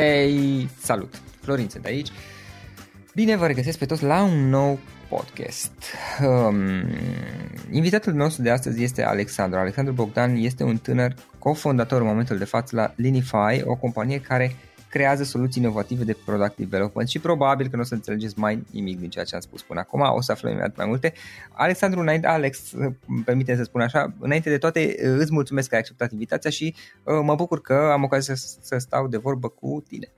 Hei, salut! Florin sunt aici. Bine vă regăsesc pe toți la un nou podcast. Um, invitatul nostru de astăzi este Alexandru. Alexandru Bogdan este un tânăr cofondator în momentul de față la Linify, o companie care creează soluții inovative de product development și probabil că nu o să înțelegeți mai nimic din ceea ce am spus până acum, o să aflăm imediat mai multe. Alexandru, înainte, Alex, permite să spun așa, înainte de toate îți mulțumesc că ai acceptat invitația și uh, mă bucur că am ocazia să, să stau de vorbă cu tine.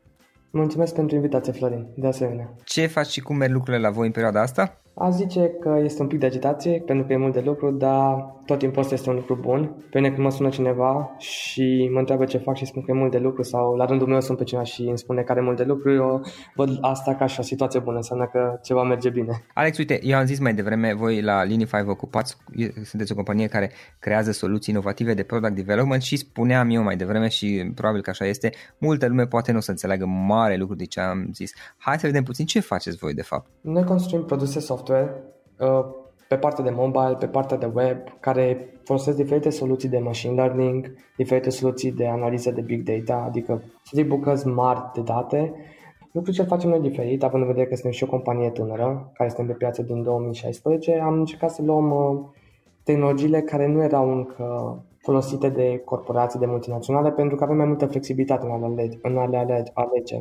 Mulțumesc pentru invitație, Florin, de asemenea. Ce faci și cum merg lucrurile la voi în perioada asta? A zice că este un pic de agitație, pentru că e mult de lucru, dar tot timpul ăsta este un lucru bun. Pe mine când mă sună cineva și mă întreabă ce fac și spun că e mult de lucru sau la rândul meu sunt pe cineva și îmi spune că are mult de lucru, eu văd asta ca și o situație bună, înseamnă că ceva merge bine. Alex, uite, eu am zis mai devreme, voi la Linify vă ocupați, sunteți o companie care creează soluții inovative de product development și spuneam eu mai devreme și probabil că așa este, multă lume poate nu o să înțeleagă mare lucru de ce am zis. Hai să vedem puțin ce faceți voi de fapt. Noi construim produse software uh, pe partea de mobile, pe partea de web, care folosesc diferite soluții de machine learning, diferite soluții de analiză de big data, adică să zic bucăți mari de date. Lucrul ce facem noi diferit, având în vedere că suntem și o companie tânără, care suntem pe piață din 2016, am încercat să luăm uh, tehnologiile care nu erau încă folosite de corporații, de multinaționale, pentru că avem mai multă flexibilitate în a le, în a le alege.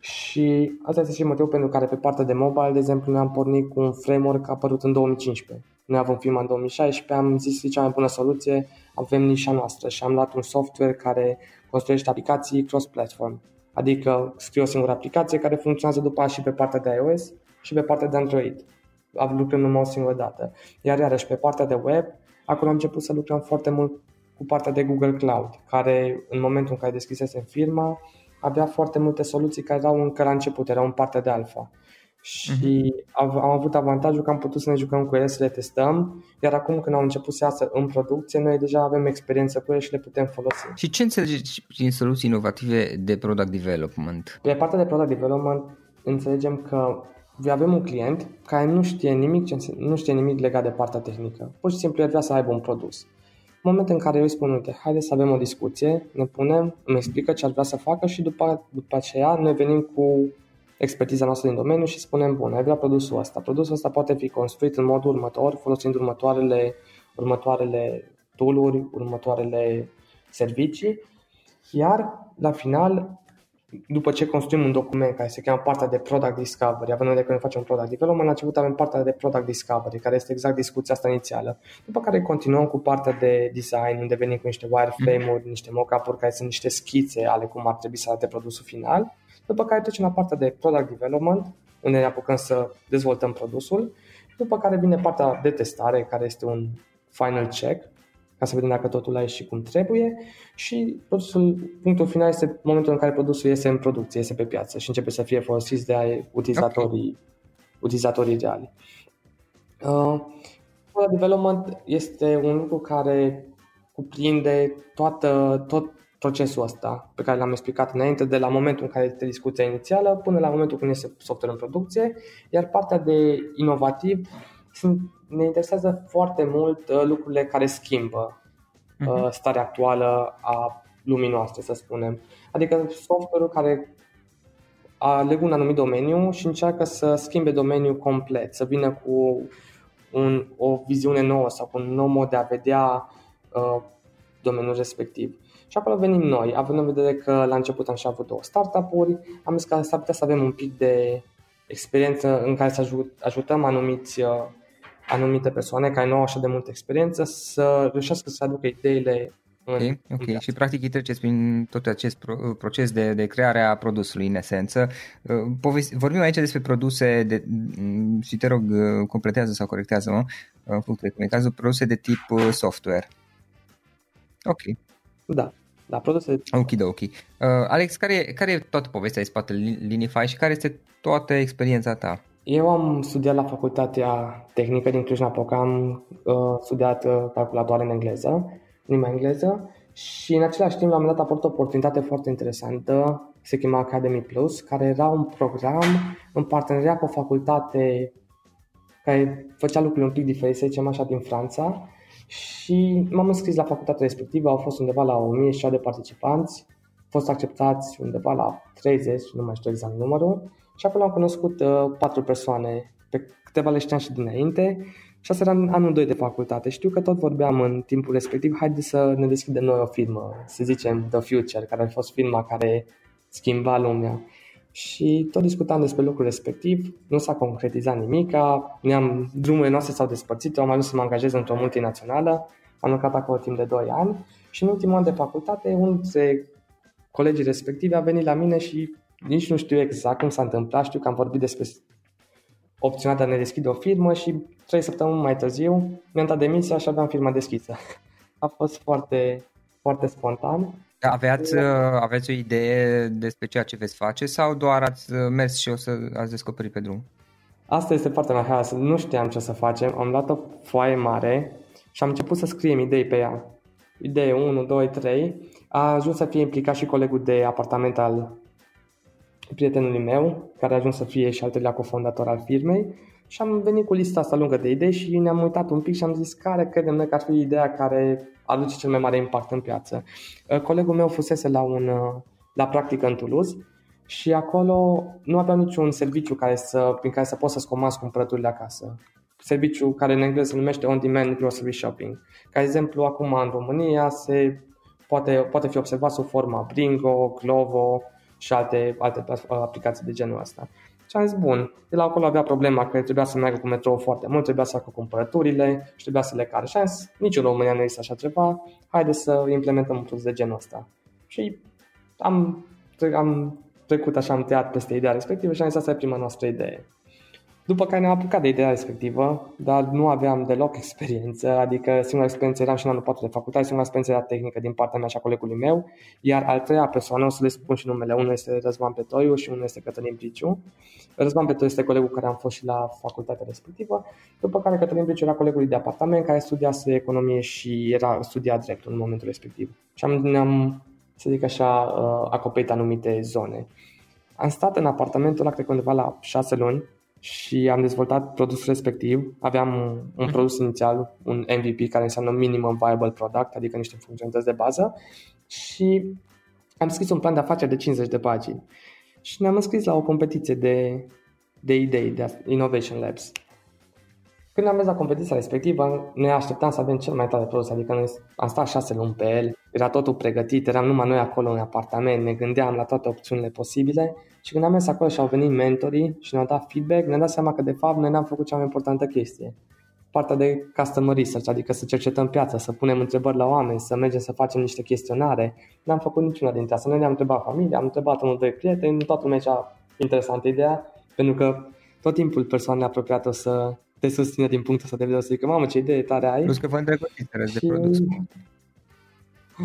Și asta este și motivul pentru care pe partea de mobile, de exemplu, ne-am pornit cu un framework apărut în 2015. Noi avem firma în 2016, am zis că cea mai bună soluție, avem nișa noastră și am luat un software care construiește aplicații cross-platform. Adică scriu o singură aplicație care funcționează după și pe partea de iOS și pe partea de Android. Lucrăm numai o singură dată. Iar iarăși pe partea de web, acolo am început să lucrăm foarte mult cu partea de Google Cloud, care în momentul în care deschisesem firma, avea foarte multe soluții care erau încă la început, erau în partea de alfa. Și uh-huh. am avut avantajul că am putut să ne jucăm cu ele, să le testăm, iar acum când au început să iasă în producție, noi deja avem experiență cu ele și le putem folosi. Și ce înțelegeți prin soluții inovative de product development? Pe partea de product development înțelegem că avem un client care nu știe nimic, nu știe nimic legat de partea tehnică. Pur și simplu el vrea să aibă un produs. În momentul în care eu îi spun, uite, haide să avem o discuție, ne punem, îmi explică ce ar vrea să facă și după, după aceea noi venim cu expertiza noastră din domeniu și spunem, bun, ai vrea produsul ăsta. Produsul ăsta poate fi construit în modul următor, folosind următoarele, următoarele tool-uri, următoarele servicii, iar la final după ce construim un document care se cheamă partea de Product Discovery, având în vedere că noi facem Product Development, la început avem partea de Product Discovery, care este exact discuția asta inițială. După care continuăm cu partea de design, unde venim cu niște wireframe-uri, niște mock-up-uri care sunt niște schițe ale cum ar trebui să arate produsul final. După care trecem la partea de Product Development, unde ne apucăm să dezvoltăm produsul. După care vine partea de testare, care este un final check, ca să vedem dacă totul a ieșit cum trebuie și produsul, punctul final este momentul în care produsul iese în producție, iese pe piață și începe să fie folosit de utilizatorii, okay. utilizatorii reali. Uh, development este un lucru care cuprinde toată, tot procesul ăsta pe care l-am explicat înainte, de la momentul în care este discuția inițială până la momentul când este software în producție, iar partea de inovativ sunt ne interesează foarte mult uh, lucrurile care schimbă uh, uh-huh. starea actuală a lumii noastre, să spunem. Adică software-ul care aleg un anumit domeniu și încearcă să schimbe domeniul complet, să vină cu un, o viziune nouă sau cu un nou mod de a vedea uh, domeniul respectiv. Și acolo venim noi, având în vedere că la început am și avut două startup-uri, am zis că s-ar putea să avem un pic de experiență în care să ajut, ajutăm anumiți uh, anumite persoane care nu au așa de multă experiență să reușească să aducă ideile în, Ok, ok. În și practic îi treceți prin tot acest proces de, de creare a produsului în esență. Uh, povesti, vorbim aici despre produse de, mm, și te rog uh, completează sau corectează-mă în funcție de cazul, produse de tip uh, software. Ok. Da, da, produse. Ok, da, ok. Uh, Alex, care e, care e toată povestea în spatele Linify și care este toată experiența ta? Eu am studiat la Facultatea Tehnică din Cluj-Napoca, am uh, studiat uh, calculatoare în engleză, limba engleză și în același timp la un moment dat a apărut o oportunitate foarte interesantă, se chema Academy Plus, care era un program în parteneria cu o facultate care făcea lucruri un pic diferite, să zicem așa, din Franța. Și m-am înscris la facultatea respectivă, au fost undeva la 1000 de participanți, au fost acceptați undeva la 30, nu mai știu exact numărul, și acolo am cunoscut uh, patru persoane, pe câteva le știam și dinainte. Și asta era anul 2 de facultate. Știu că tot vorbeam în timpul respectiv, haide să ne deschidem noi o firmă, să zicem The Future, care a fost firma care schimba lumea. Și tot discutam despre lucrul respectiv, nu s-a concretizat nimic, ne-am, drumurile noastre s-au despărțit, eu am ajuns să mă angajez într-o multinațională, am lucrat acolo timp de 2 ani. Și în ultimul an de facultate, unul dintre colegii respectivi a venit la mine și nici nu știu exact cum s-a întâmplat, știu că am vorbit despre opțiunea de a ne deschide o firmă și trei săptămâni mai târziu mi-am dat demisia și aveam firma deschisă. A fost foarte, foarte spontan. Aveați, uh, aveți o idee despre ceea ce veți face sau doar ați uh, mers și o să ați descoperit pe drum? Asta este partea mea haos. Nu știam ce să facem. Am luat o foaie mare și am început să scriem idei pe ea. Idee 1, 2, 3. A ajuns să fie implicat și colegul de apartament al prietenului meu, care a ajuns să fie și al treilea cofondator al firmei Și am venit cu lista asta lungă de idei și ne-am uitat un pic și am zis care credem noi că ar fi ideea care aduce cel mai mare impact în piață. Uh, colegul meu fusese la, un, uh, la practică în Toulouse și acolo nu aveam niciun serviciu care să, prin care să poți să-ți comanzi cumpărăturile acasă. Serviciu care în engleză se numește On-Demand Grocery Shopping. Ca exemplu, acum în România se poate, poate fi observat sub forma Bringo, Glovo și alte, alte aplicații de genul ăsta. Și am zis, bun, de la acolo avea problema că trebuia să meargă cu metrou foarte mult, trebuia să facă cumpărăturile și trebuia să le care. Și am zis, nici în România nu există așa ceva, haide să implementăm un produs de genul ăsta. Și am, am trecut așa, am tăiat peste ideea respectivă și am zis, asta e prima noastră idee. După care ne-am apucat de ideea respectivă, dar nu aveam deloc experiență, adică singura experiență eram și în anul 4 de facultate, singura experiență era tehnică din partea mea și a colegului meu, iar al treia persoană, o să le spun și numele, unul este Răzvan Petoiu și unul este Cătălin Briciu. Răzvan Petoiu este colegul care am fost și la facultatea respectivă, după care Cătălin Briciu era colegul de apartament care studiase economie și era studia dreptul în momentul respectiv. Și am, ne-am, să zic așa, uh, acoperit anumite zone. Am stat în apartamentul ăla, cred că undeva la șase luni, și am dezvoltat produsul respectiv. Aveam un, un mhm. produs inițial, un MVP care înseamnă Minimum Viable Product, adică niște funcționalități de bază și am scris un plan de afaceri de 50 de pagini și ne-am înscris la o competiție de, de idei, de Innovation Labs. Când am mers la competiția respectivă, ne așteptam să avem cel mai tare produs, adică noi am stat șase luni pe el, era totul pregătit, eram numai noi acolo în apartament, ne gândeam la toate opțiunile posibile și când am mers acolo și au venit mentorii și ne-au dat feedback, ne-am dat seama că de fapt noi n-am făcut cea mai importantă chestie. Partea de customer research, adică să cercetăm piața, să punem întrebări la oameni, să mergem să facem niște chestionare. N-am făcut niciuna dintre astea. Noi ne-am întrebat familia, am întrebat unul, doi prieteni, toată lumea cea interesantă ideea, pentru că tot timpul persoanele apropiate o să te susține din punctul ăsta de vedere, să zică, mamă, ce idee tare ai. Plus că vă îndrăgostiți și... de produs.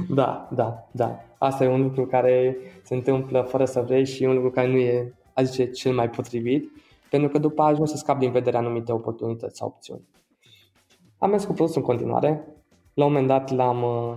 Da, da, da. Asta e un lucru care se întâmplă fără să vrei și un lucru care nu e, a zice, cel mai potrivit, pentru că după ajungi să scapi din vedere anumite oportunități sau opțiuni. Am mers cu produsul în continuare. La un moment dat l-am, uh,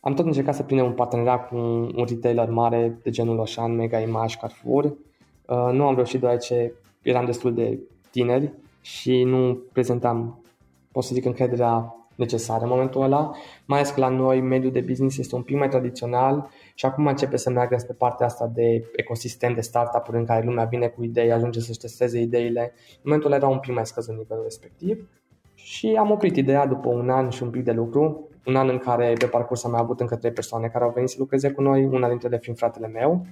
am tot încercat să prindem un parteneriat cu un retailer mare de genul Oșan, Mega Image, Carrefour. Uh, nu am reușit deoarece eram destul de tineri și nu prezentam, pot să zic, încrederea necesară în momentul ăla, mai ales că la noi mediul de business este un pic mai tradițional și acum începe să meargă spre partea asta de ecosistem de startup-uri în care lumea vine cu idei, ajunge să-și testeze ideile. În momentul ăla era un pic mai scăzut nivelul respectiv și am oprit ideea după un an și un pic de lucru, un an în care pe parcurs am mai avut încă trei persoane care au venit să lucreze cu noi, una dintre ele fiind fratele meu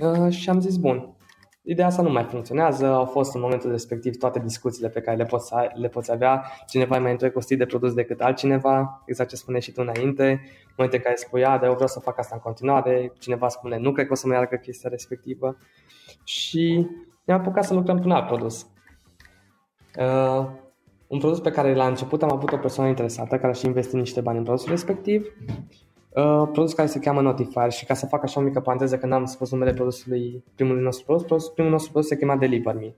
uh, și am zis, bun, Ideea asta nu mai funcționează, au fost în momentul respectiv toate discuțiile pe care le poți, le poți avea, cineva e mai întrecostit de produs decât altcineva, exact ce spuneai și tu înainte, în momentul în care spui, dar eu vreau să fac asta în continuare, cineva spune, nu cred că o să mai meargă chestia respectivă. Și ne-am apucat să lucrăm pe un alt produs. Uh, un produs pe care la început am avut o persoană interesată care și investit niște bani în produsul respectiv Uh, produs care se cheamă Notifier și ca să fac așa o mică paranteză că n-am spus numele produsului, primului nostru produs, produs primul nostru produs se chema Deliver Me.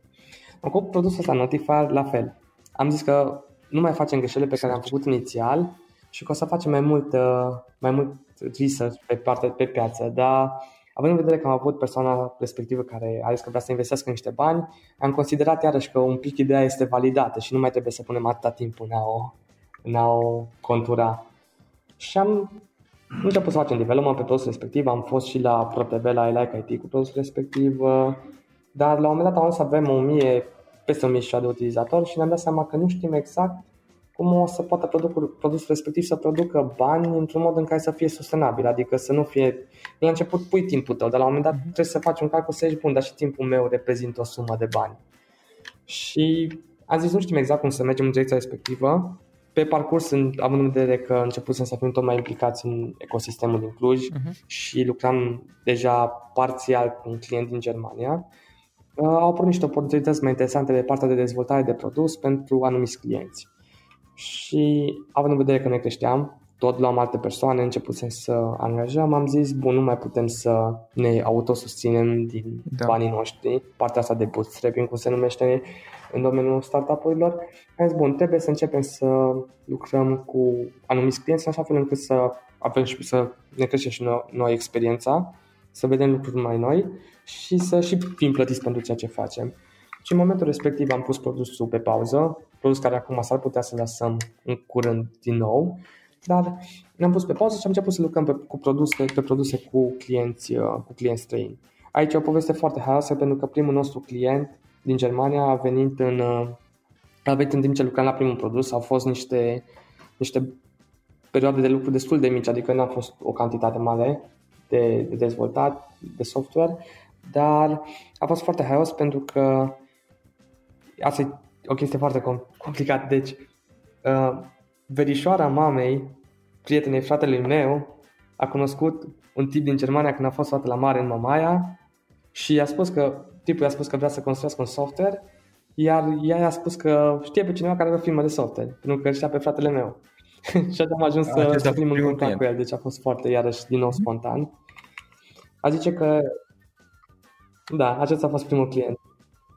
Acum produsul ăsta Notifier la fel. Am zis că nu mai facem greșelile pe care le-am făcut inițial și că o să facem mai mult, uh, mai mult research pe, parte, pe piață, dar având în vedere că am avut persoana respectivă care a zis că vrea să investească niște bani, am considerat iarăși că un pic ideea este validată și nu mai trebuie să punem atâta timp în a o, în a o contura. Și am nu început să facem development pe produsul respectiv, am fost și la ProTV, la Like IT cu produsul respectiv, uh, dar la un moment dat am să avem 1000, peste 1000 de utilizatori și ne-am dat seama că nu știm exact cum o să poată produsul, produsul respectiv să producă bani într-un mod în care să fie sustenabil, adică să nu fie... La început pui timpul tău, dar la un moment dat mhm. trebuie să faci un calcul să zici, bun, dar și timpul meu reprezintă o sumă de bani. Și am zis, nu știm exact cum să mergem în direcția respectivă, pe parcurs, având în vedere că început să fim tot mai implicați în ecosistemul din Cluj uh-huh. și lucram deja parțial cu un client din Germania, uh, au apărut niște oportunități mai interesante de partea de dezvoltare de produs pentru anumiți clienți. Și având în vedere că ne creșteam, tot luam alte persoane, începusem să angajăm, am zis, bun, nu mai putem să ne autosusținem din da. banii noștri, partea asta de bootstrapping, cum se numește în domeniul startup-urilor. Am zis, bun, trebuie să începem să lucrăm cu anumiți clienți, în așa fel încât să avem și să ne creștem și noi, noi experiența, să vedem lucruri mai noi și să și fim plătiți pentru ceea ce facem. Și în momentul respectiv am pus produsul pe pauză, produs care acum s-ar putea să lăsăm în curând din nou, dar ne-am pus pe pauză și am început să lucrăm pe, cu produse, pe produse cu clienți, uh, cu clienți străini. Aici e o poveste foarte haioasă pentru că primul nostru client din Germania a venit în, uh, a venit în timp ce lucram la primul produs, au fost niște, niște perioade de lucru destul de mici, adică nu a fost o cantitate mare de, de dezvoltat, de software, dar a fost foarte haios pentru că asta e o chestie foarte complicată. Deci, uh, verișoara mamei, prietenei fratelui meu, a cunoscut un tip din Germania când a fost toată la mare în Mamaia și i-a spus că, tipul i-a spus că vrea să construiască un software, iar ea i-a spus că știe pe cineva care are o firmă de software, pentru că știa pe fratele meu. și am ajuns să, să fim în contact cu el, deci a fost foarte, iarăși, din nou mhm. spontan. A zice că, da, acesta a fost primul client.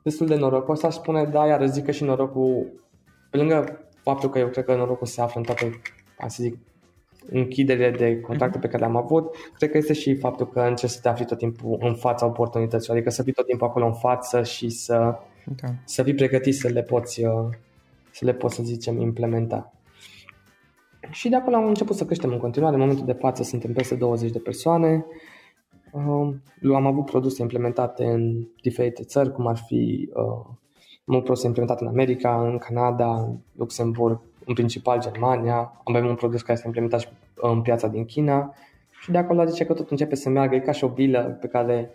Destul de norocos, aș spune, da, iar zic că și norocul, pe lângă faptul că eu cred că norocul se află în toate, să zic, închiderile de contacte pe care le-am avut, cred că este și faptul că încerci să te afli tot timpul în fața oportunităților, adică să fii tot timpul acolo în față și să, da. să fii pregătit să le poți, uh, să le poți, să zicem, implementa. Și de acolo am început să creștem în continuare. În momentul de față suntem peste 20 de persoane. Um, am avut produse implementate în diferite țări, cum ar fi uh, am avut produse implementate în America, în Canada, în Luxemburg, în principal Germania. Am avut un produs care este implementat și în piața din China. Și de acolo zice că tot începe să meargă, e ca și o bilă pe care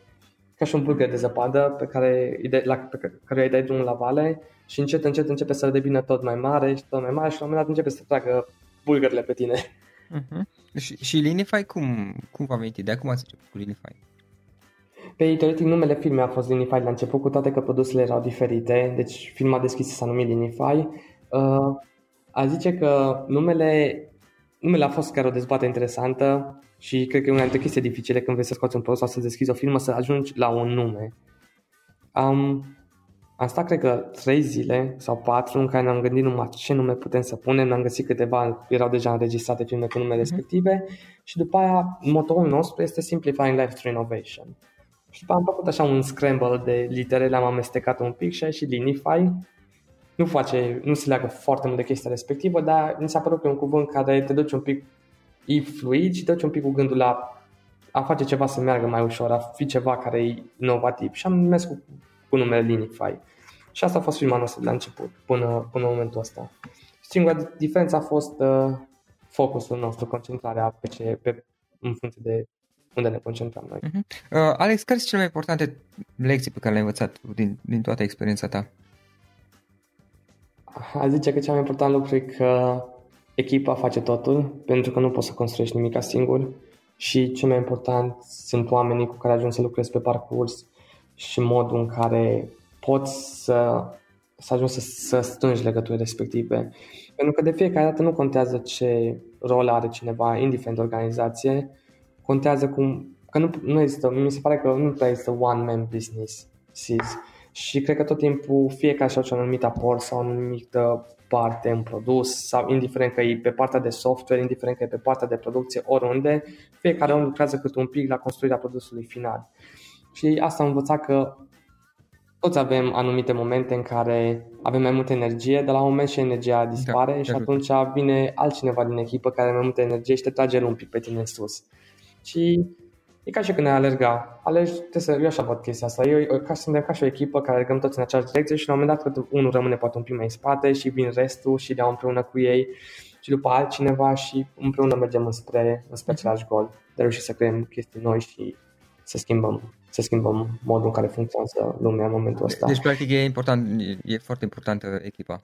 ca și un bulgăr de zăpadă pe care, la, pe care îi dai drumul la vale și încet, încet începe să devină tot mai mare și tot mai mare și la un moment dat începe să tragă bulgările pe tine. Uh-huh. Și, și Linify cum, cum v-a venit ideea? Cum ați început cu Linify? Pe teoretic numele firmei a fost Linify la început, cu toate că produsele erau diferite, deci firma deschisă s-a numit Linify. Uh, a zice că numele, numele a fost chiar o dezbatere interesantă și cred că e una dintre chestii dificile când vrei să scoți un produs sau să deschizi o firmă, să ajungi la un nume. Um, am stat, cred că, trei zile sau patru în care ne-am gândit numai ce nume putem să punem, ne-am găsit câteva, erau deja înregistrate filme cu numele mm-hmm. respective și după aia motorul nostru este Simplifying Life through Innovation. Și după am făcut așa un scramble de litere, le-am amestecat un pic și a ieșit Linify. Nu face, nu se leagă foarte mult de chestia respectivă, dar mi s-a părut că e un cuvânt care te duce un pic e fluid și te duce un pic cu gândul la a face ceva să meargă mai ușor, a fi ceva care e inovativ. Și am mers cu, cu numele Linify. Și asta a fost firma noastră de la început, până, până în momentul ăsta. Singura diferență a fost uh, focusul nostru, concentrarea pe ce, pe, în funcție de unde ne concentrăm noi. Uh-huh. Uh, Alex, care sunt cele mai importante lecții pe care le-ai învățat din, din toată experiența ta? A zice că cel mai important lucru e că echipa face totul, pentru că nu poți să construiești nimic singur și cel mai important sunt oamenii cu care ajungi să lucrezi pe parcurs și modul în care poți să, să ajungi să, să strângi legături respective. Pentru că de fiecare dată nu contează ce rol are cineva, indiferent de organizație, contează cum, că nu, nu există, mi se pare că nu prea există one-man business, SIS. Și cred că tot timpul fiecare și-a un anumit aport sau o anumită parte în produs sau indiferent că e pe partea de software, indiferent că e pe partea de producție, oriunde, fiecare om lucrează cât un pic la construirea produsului final. Și asta am învățat că toți avem anumite momente în care avem mai multă energie, dar la un moment și energia dispare da, și atunci vine altcineva din echipă care are mai multă energie și te trage un pic pe tine în sus. Și e ca și când ai alerga. Alegi, trebuie să, eu așa văd chestia asta. Eu, ca, suntem ca și o echipă care alergăm toți în aceeași direcție și la un moment dat unul rămâne poate un pic mai în spate și vin restul și dau împreună cu ei și după altcineva și împreună mergem înspre, înspre același gol. De reușit să creăm chestii noi și să schimbăm să schimbăm modul în care funcționează lumea în momentul ăsta. Deci, practic, e, important, e foarte importantă echipa.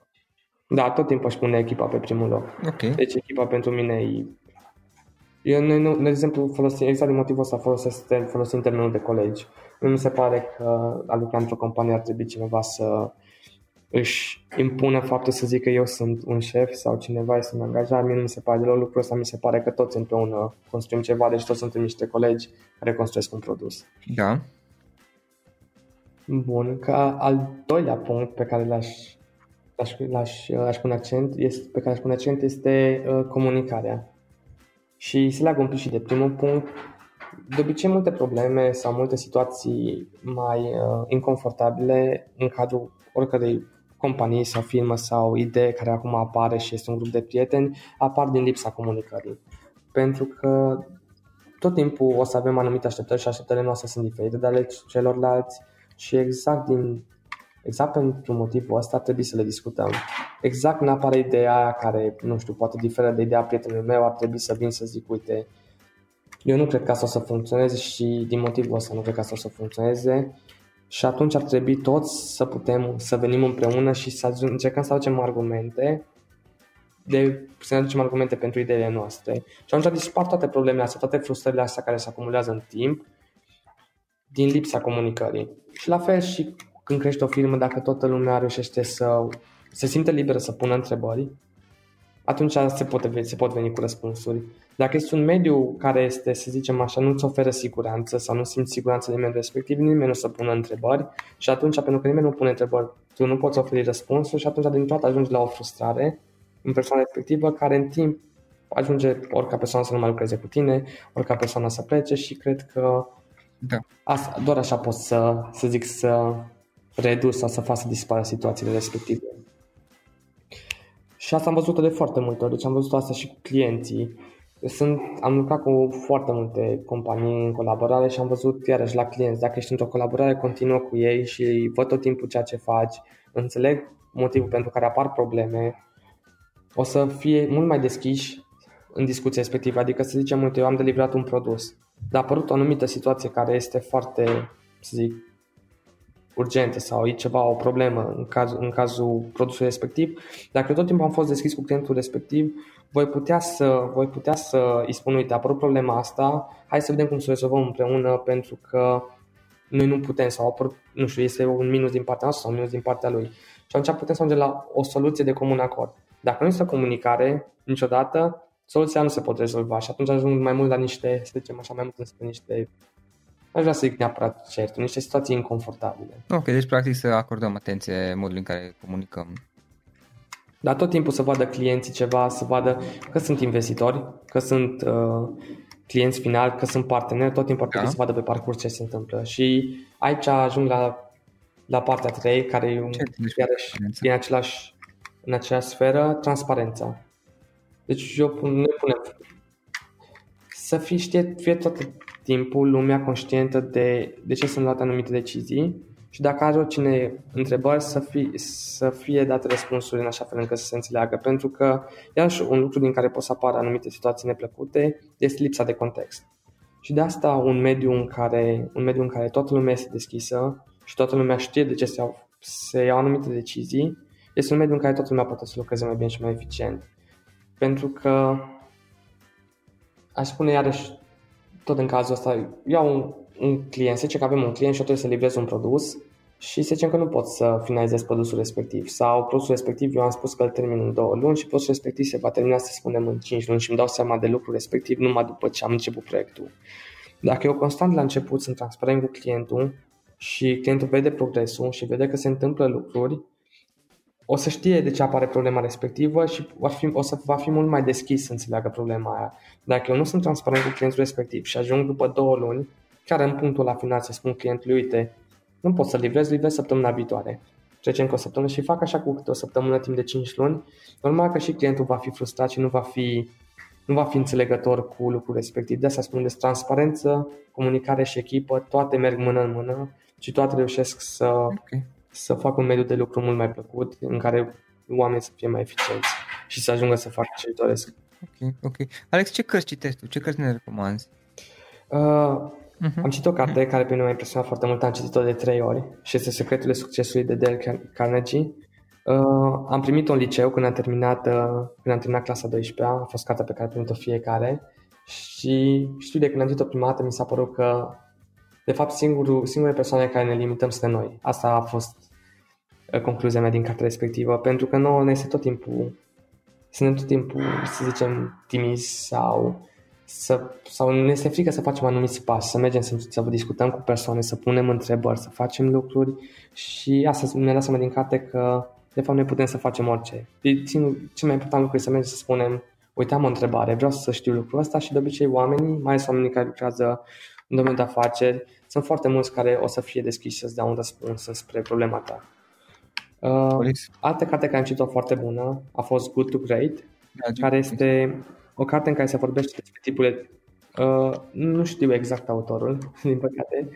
Da, tot timpul aș pune echipa pe primul loc. Okay. Deci echipa pentru mine e... Eu, noi, de exemplu, folosim, exact din motivul ăsta folosesc, folosim termenul de colegi. Nu mi se pare că a lucra într-o companie ar trebui cineva să își impună faptul să zică eu sunt un șef sau cineva este un angajat, mie nu mi se pare deloc lucrul ăsta, mi se pare că toți împreună construim ceva, deci toți suntem niște colegi care construiesc un produs. Da. Bun, ca al doilea punct pe care l-aș, l-aș, l-aș, l-aș pune accent, este, pe care aș pune accent este uh, comunicarea. Și se leagă un pic și de primul punct, de obicei multe probleme sau multe situații mai uh, inconfortabile în cadrul oricărei companii sau firmă sau idee care acum apare și este un grup de prieteni, apar din lipsa comunicării. Pentru că tot timpul o să avem anumite așteptări și așteptările noastre sunt diferite de ale celorlalți și exact din exact pentru motivul ăsta trebuie să le discutăm. Exact când apare ideea aia care, nu știu, poate diferă de ideea prietenului meu, ar trebui să vin să zic, uite, eu nu cred că asta o să funcționeze și din motivul ăsta nu cred că asta o să funcționeze și atunci ar trebui toți să putem să venim împreună și să încercăm să aducem argumente de, să ne aducem argumente pentru ideile noastre. Și atunci dispar toate problemele astea, toate frustrările astea care se acumulează în timp din lipsa comunicării. Și la fel și când crește o firmă, dacă toată lumea reușește să se simte liberă să pună întrebări, atunci se, poate, se pot veni cu răspunsuri. Dacă este un mediu care este, să zicem așa, nu-ți oferă siguranță sau nu simți siguranță de mediul respectiv, nimeni nu o să pună întrebări și atunci, pentru că nimeni nu pune întrebări, tu nu poți oferi răspunsuri și atunci din toată ajungi la o frustrare în persoana respectivă care în timp ajunge ori ca persoana să nu mai lucreze cu tine, ori ca persoana să plece și cred că da. asta, doar așa pot să, să zic să reduc sau să fac să dispară situațiile respective. Și asta am văzut de foarte multe ori, deci am văzut asta și cu clienții. Sunt, am lucrat cu foarte multe companii în colaborare și am văzut iarăși la clienți, dacă ești într-o colaborare continuă cu ei și văd tot timpul ceea ce faci, înțeleg motivul pentru care apar probleme, o să fie mult mai deschiși în discuția respectivă. Adică să zicem, uite, eu am deliverat un produs, dar a apărut o anumită situație care este foarte, să zic, urgentă sau e ceva, o problemă în, caz, în cazul produsului respectiv, dacă tot timpul am fost deschis cu clientul respectiv, voi putea să, voi putea să îi spun, uite, a apărut problema asta, hai să vedem cum să o rezolvăm împreună pentru că noi nu putem sau apărut, nu știu, este un minus din partea noastră sau un minus din partea lui. Și atunci putem să ajungem la o soluție de comun acord. Dacă nu este comunicare niciodată, soluția nu se pot rezolva și atunci ajung mai mult la niște, să zicem așa, mai mult înspre niște aș vrea să zic neapărat cert, niște situații inconfortabile. Ok, deci practic să acordăm atenție modului în care comunicăm. Dar tot timpul să vadă clienții ceva, să vadă că sunt investitori, că sunt uh, clienți finali, că sunt parteneri, tot timpul ar trebui da. să vadă pe parcurs ce se întâmplă. Și aici ajung la, la partea 3, care e un, iarăși din același, în aceeași sferă, transparența. Deci eu ne punem să fie, știe, fie tot timpul lumea conștientă de, de ce sunt luate anumite decizii și dacă are oricine întrebări să fie, să fie date răspunsuri în așa fel încât să se înțeleagă. Pentru că, iarăși, un lucru din care pot să apară anumite situații neplăcute este lipsa de context. Și de asta un mediu în care, un mediu în care toată lumea este deschisă și toată lumea știe de ce se iau, se iau anumite decizii, este un mediu în care toată lumea poate să lucreze mai bine și mai eficient. Pentru că aș spune iarăși, tot în cazul ăsta, iau un, un client, să zicem că avem un client și eu trebuie să livrez un produs și să zicem că nu pot să finalizez produsul respectiv sau produsul respectiv eu am spus că îl termin în două luni și produsul respectiv se va termina să spunem în 5 luni și îmi dau seama de lucrul respectiv numai după ce am început proiectul. Dacă eu constant la început sunt transparent cu clientul și clientul vede progresul și vede că se întâmplă lucruri, o să știe de ce apare problema respectivă și va fi, o să va fi mult mai deschis să înțeleagă problema aia. Dacă eu nu sunt transparent cu clientul respectiv și ajung după două luni, chiar în punctul la final să spun clientului, uite, nu pot să livrez, livrez săptămâna viitoare. Trecem cu o săptămână și fac așa cu câte o săptămână timp de 5 luni, normal că și clientul va fi frustrat și nu va fi, nu va fi înțelegător cu lucrul respectiv. De asta spun despre transparență, comunicare și echipă, toate merg mână în mână și toate reușesc să, okay să facă un mediu de lucru mult mai plăcut, în care oamenii să fie mai eficienți și să ajungă să facă ce doresc. Ok, ok. Alex, ce cărți citești tu? Ce cărți ne recomanzi? Uh, uh-huh. Am citit o carte uh-huh. care pe mine m-a impresionat foarte mult, am citit-o de trei ori și este Secretul Succesului de Dale Carnegie. Uh, am primit-o în liceu când am terminat, uh, când am terminat clasa 12 a fost cartea pe care am primit-o fiecare și știu de când am citit-o prima dată mi s-a părut că de fapt, singurul, singure persoane care ne limităm suntem noi. Asta a fost uh, concluzia mea din cartea respectivă, pentru că nouă ne este tot timpul, suntem tot timpul, să zicem, timizi sau, să, sau ne este frică să facem anumiți pași, să mergem să, să discutăm cu persoane, să punem întrebări, să facem lucruri și asta ne-a dat seama din carte că de fapt noi putem să facem orice. Țin, cel mai important lucru este să mergem să spunem uite am o întrebare, vreau să știu lucrul ăsta și de obicei oamenii, mai ales oamenii care lucrează în domeniul de afaceri, sunt foarte mulți care o să fie deschiși să-ți dea un răspuns spre problema ta. Uh, altă carte care am citit-o foarte bună a fost Good to Great, da, care este o carte în care se vorbește despre tipurile Uh, nu știu exact autorul, din păcate,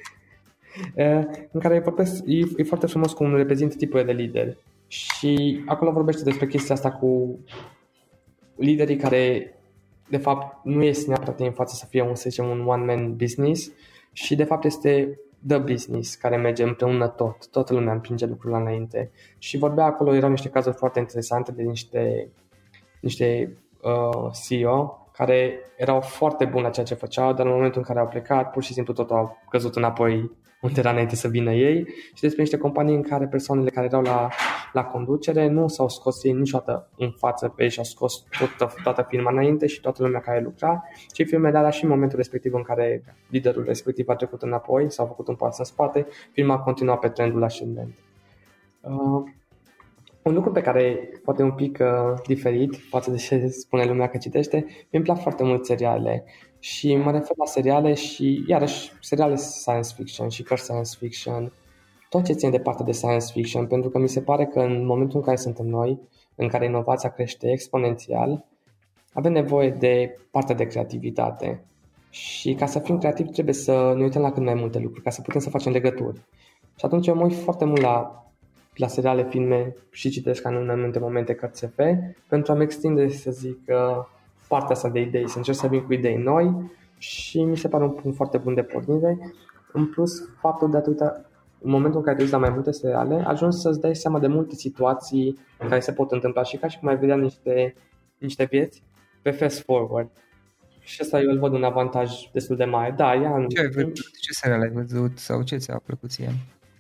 uh, în care vorbesc, e, e foarte frumos cum reprezintă tipurile de lideri. Și acolo vorbește despre chestia asta cu liderii care, de fapt, nu este neapărat în față să fie un, să zicem, un one-man business și, de fapt, este the business care merge împreună tot. Toată lumea împinge lucrurile înainte. Și vorbea acolo, erau niște cazuri foarte interesante de niște, niște uh, CEO care erau foarte buni la ceea ce făceau, dar în momentul în care au plecat, pur și simplu totul au căzut înapoi unde era înainte să vină ei și despre niște companii în care persoanele care erau la, la conducere nu s-au scos ei niciodată în față pe ei și au scos toată, toată firma înainte și toată lumea care lucra și firmele alea și în momentul respectiv în care liderul respectiv a trecut înapoi sau a făcut un pas în spate, firma a continuat pe trendul ascendent. Uh, un lucru pe care poate un pic uh, diferit față de ce spune lumea că citește, mi-mi plac foarte mult seriale și mă refer la seriale și iarăși seriale science fiction și cărți science fiction, tot ce ține de partea de science fiction, pentru că mi se pare că în momentul în care suntem noi, în care inovația crește exponențial, avem nevoie de partea de creativitate. Și ca să fim creativi trebuie să ne uităm la cât mai multe lucruri, ca să putem să facem legături. Și atunci eu mă uit foarte mult la la seriale, filme și citesc în anumite momente cărți SF pentru a-mi extinde, să zic, uh, partea asta de idei, să încerc să vin cu idei noi și mi se pare un punct foarte bun de pornire. În plus, faptul de a uita, în momentul în care te uiți la mai multe seriale, ajungi să-ți dai seama de multe situații în care se pot întâmpla și ca și cum ai vedea niște, niște vieți pe fast forward. Și asta eu îl văd un avantaj destul de mare. Da, ia ce, ai văzut, ce serial ai văzut sau ce ți-a plăcut ție?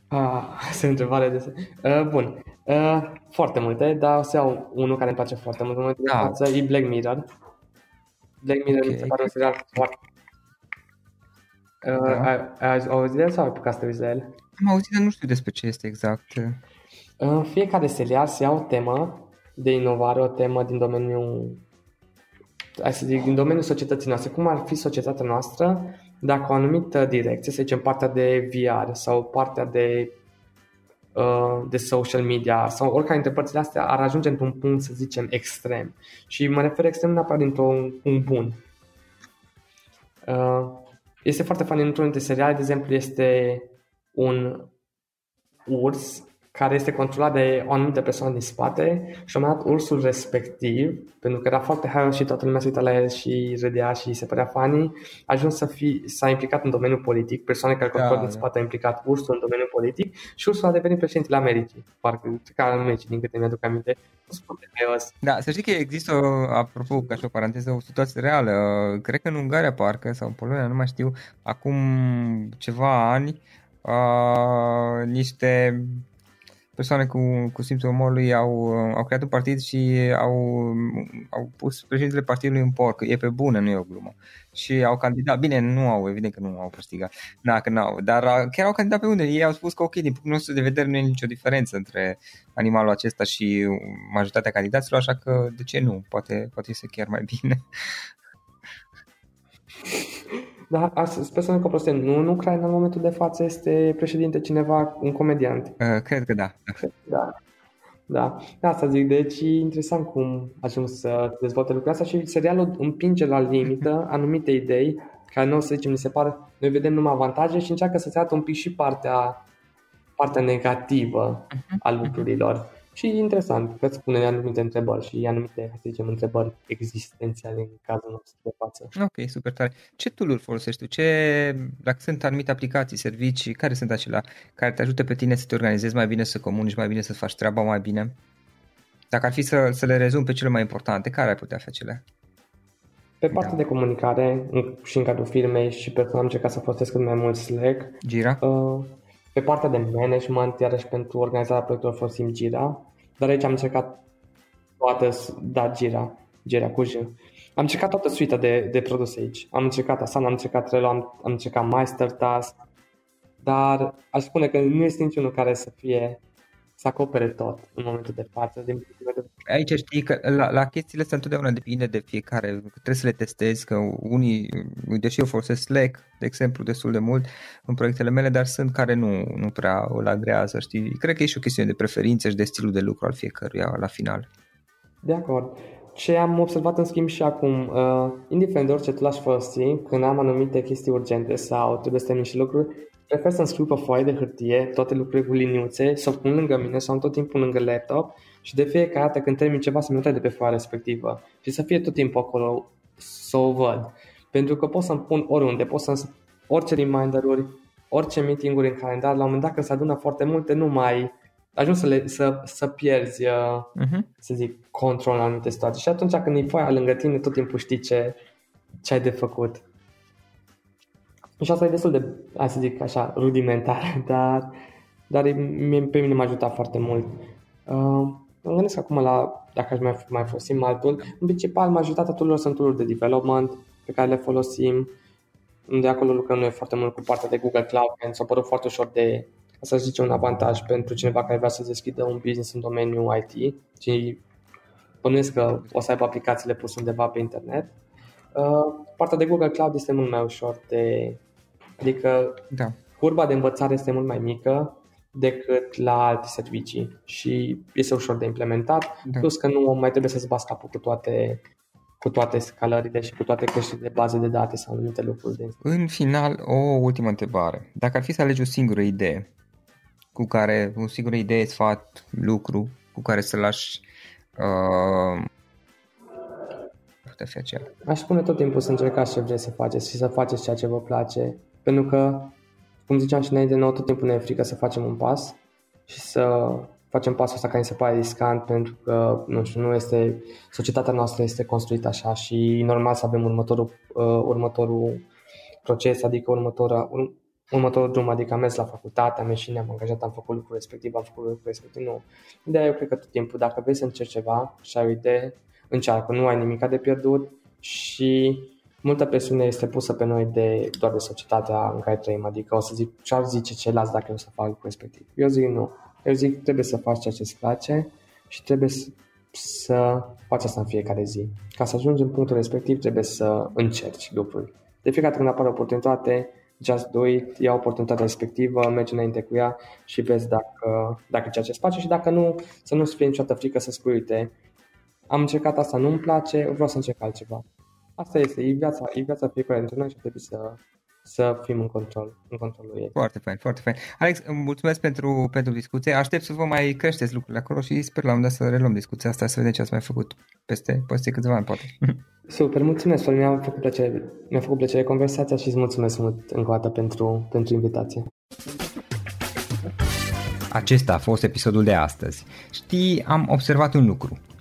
Ah, este o întrebare de... Uh, bun. Uh, foarte multe, dar o să iau unul care îmi place foarte mult în momentul da. de față, e Black Mirror. Black Mirror okay. mi se pare un serial foarte... Uh, da. ai, ai auzit de el sau ai apucat să te uiți la el? Am auzit, dar nu știu despre ce este exact. În fiecare serial se ia o temă de inovare, o temă din domeniul hai să zic, din domeniul societății noastre, cum ar fi societatea noastră dacă o anumită direcție, să zicem partea de VR sau partea de, uh, de social media sau oricare dintre părțile astea ar ajunge într-un punct, să zicem, extrem. Și mă refer extrem neapărat dintr-un un bun. Uh, este foarte fain într-unul dintre seriale, de exemplu, este un urs care este controlat de o anumită persoană din spate și am dat ursul respectiv, pentru că era foarte haios și toată lumea se uita la el și râdea și se părea funny, a ajuns să fi, s-a implicat în domeniul politic, persoane care controlat da, din da. spate a implicat ursul în domeniul politic și ursul a devenit președintele Americii, parcă ca în meci, din câte mi-aduc aminte. Da, să știi că există, apropo, ca și o paranteză, o situație reală. Cred că în Ungaria, parcă, sau în Polonia, nu mai știu, acum ceva ani, uh, niște persoane cu, cu simțul umorului au, au creat un partid și au, au pus președintele partidului în porc. E pe bună, nu e o glumă. Și au candidat, bine, nu au, evident că nu au câștigat, da, că n-au, dar chiar au candidat pe unde. Ei au spus că ok, din punctul nostru de vedere nu e nicio diferență între animalul acesta și majoritatea candidaților, așa că de ce nu? Poate, poate să chiar mai bine. Da, sper să nu prostie. Nu în Ucraina în momentul de față este președinte cineva, un comediant. Uh, cred că da. Da. Da, da, asta zic. Deci e interesant cum ajuns să dezvolte lucrurile astea și serialul împinge la limită anumite idei care nu, să zicem, ni se par, noi vedem numai avantaje și încearcă să-ți arate un pic și partea, partea negativă mhm. a lucrurilor. Și e interesant că îți spune anumite întrebări și anumite, să zicem, întrebări existențiale în cazul nostru de față. Ok, super tare. Ce tool-uri folosești tu? Ce, dacă sunt anumite aplicații, servicii, care sunt acelea care te ajută pe tine să te organizezi mai bine, să comunici mai bine, să faci treaba mai bine? Dacă ar fi să, să le rezum pe cele mai importante, care ai putea fi acelea? Pe partea da. de comunicare și în cadrul firmei și personal am încercat să folosesc cât mai mult Slack. Gira? Uh, pe partea de management, iarăși pentru organizarea proiectelor folosim Gira, dar aici am încercat toată, da, Gira, Gira cu J. Am încercat toată suita de, de produse aici. Am încercat Asana, am încercat Trello, am, am încercat Mastertask, dar aș spune că nu este niciunul care să fie să acopere tot în momentul de față. Din aici știi că la, la chestiile astea întotdeauna depinde de fiecare, trebuie să le testezi, că unii, deși eu folosesc Slack, de exemplu, destul de mult în proiectele mele, dar sunt care nu, nu prea îl agrează, știi, cred că e și o chestiune de preferințe și de stilul de lucru al fiecăruia la final. De acord. Ce am observat în schimb și acum, uh, indiferent de orice tu l-aș folosi, când am anumite chestii urgente sau trebuie să termin și lucruri, prefer să-mi scriu pe foaie de hârtie toate lucrurile cu liniuțe, să o pun lângă mine sau tot timpul lângă laptop și de fiecare dată când termin ceva să-mi de pe foaia respectivă și să fie tot timpul acolo să o văd. Pentru că pot să-mi pun oriunde, pot să orice reminder-uri, orice meeting-uri în calendar, la un moment dat când se adună foarte multe, nu mai ajungi să, le, să, să pierzi, uh, uh-huh. să zic, control în anumite situații. Și atunci când e foaia lângă tine, tot timpul știi ce, ce ai de făcut. Și asta e destul de, hai să zic așa, rudimentar, dar, dar mie, pe mine m-a ajutat foarte mult. Uh, mă gândesc acum la dacă aș mai, mai folosim altul. În principal, majoritatea tool sunt tool de development pe care le folosim. De acolo lucrăm noi foarte mult cu partea de Google Cloud, care s-a părut foarte ușor de, să zice, un avantaj pentru cineva care vrea să deschidă un business în domeniul IT și bănuiesc că o să aibă aplicațiile puse undeva pe internet. Uh, partea de Google Cloud este mult mai ușor de... Adică da. curba de învățare este mult mai mică decât la alte servicii și este ușor de implementat, da. plus că nu mai trebuie să-ți bați capul cu toate cu toate scalările și cu toate creșterile de baze de date sau anumite lucruri. De... În final, o ultimă întrebare. Dacă ar fi să alegi o singură idee cu care, o singură idee, sfat, lucru cu care să lași uh, putea fi aceea. Aș spune tot timpul să încercați ce vreți să faceți și să faceți ceea ce vă place, pentru că cum ziceam și înainte, nouă tot timpul ne e frică să facem un pas și să facem pasul ăsta care ni se pare riscant pentru că, nu știu, nu este, societatea noastră este construită așa și e normal să avem următorul, uh, următorul proces, adică următorul, ur, următorul drum, adică am mers la facultate, am ieșit, ne-am angajat, am făcut lucrul respectiv, am făcut lucrul respectiv, nu. Ideea eu cred că tot timpul, dacă vrei să încerci ceva și ai o idee, încearcă, nu ai nimic de pierdut și multă presiune este pusă pe noi de doar de societatea în care trăim, adică o să zic ce ar zice ceilalți dacă eu să fac lucrul respectiv. Eu zic nu. Eu zic trebuie să faci ceea ce îți place și trebuie să, să faci asta în fiecare zi. Ca să ajungi în punctul respectiv trebuie să încerci lucruri. De fiecare dată când apare o oportunitate, just do it, ia oportunitatea respectivă, mergi înainte cu ea și vezi dacă, dacă ceea ce îți place și dacă nu, să nu-ți fie niciodată frică să spui, uite, am încercat asta, nu-mi place, vreau să încerc altceva. Asta este, e viața, e viața fiecare dintre noi și trebuie să, să fim în control, în controlul ei. Foarte fain, foarte fain. Alex, mulțumesc pentru, pentru discuție. Aștept să vă mai creșteți lucrurile acolo și sper la un dat să reluăm discuția asta, să vedem ce ați mai făcut peste, peste câțiva ani, poate. Super, mulțumesc, mi-a făcut plăcere, mi-a făcut plăcere conversația și îți mulțumesc mult încă o dată pentru, pentru invitație. Acesta a fost episodul de astăzi. Știi, am observat un lucru.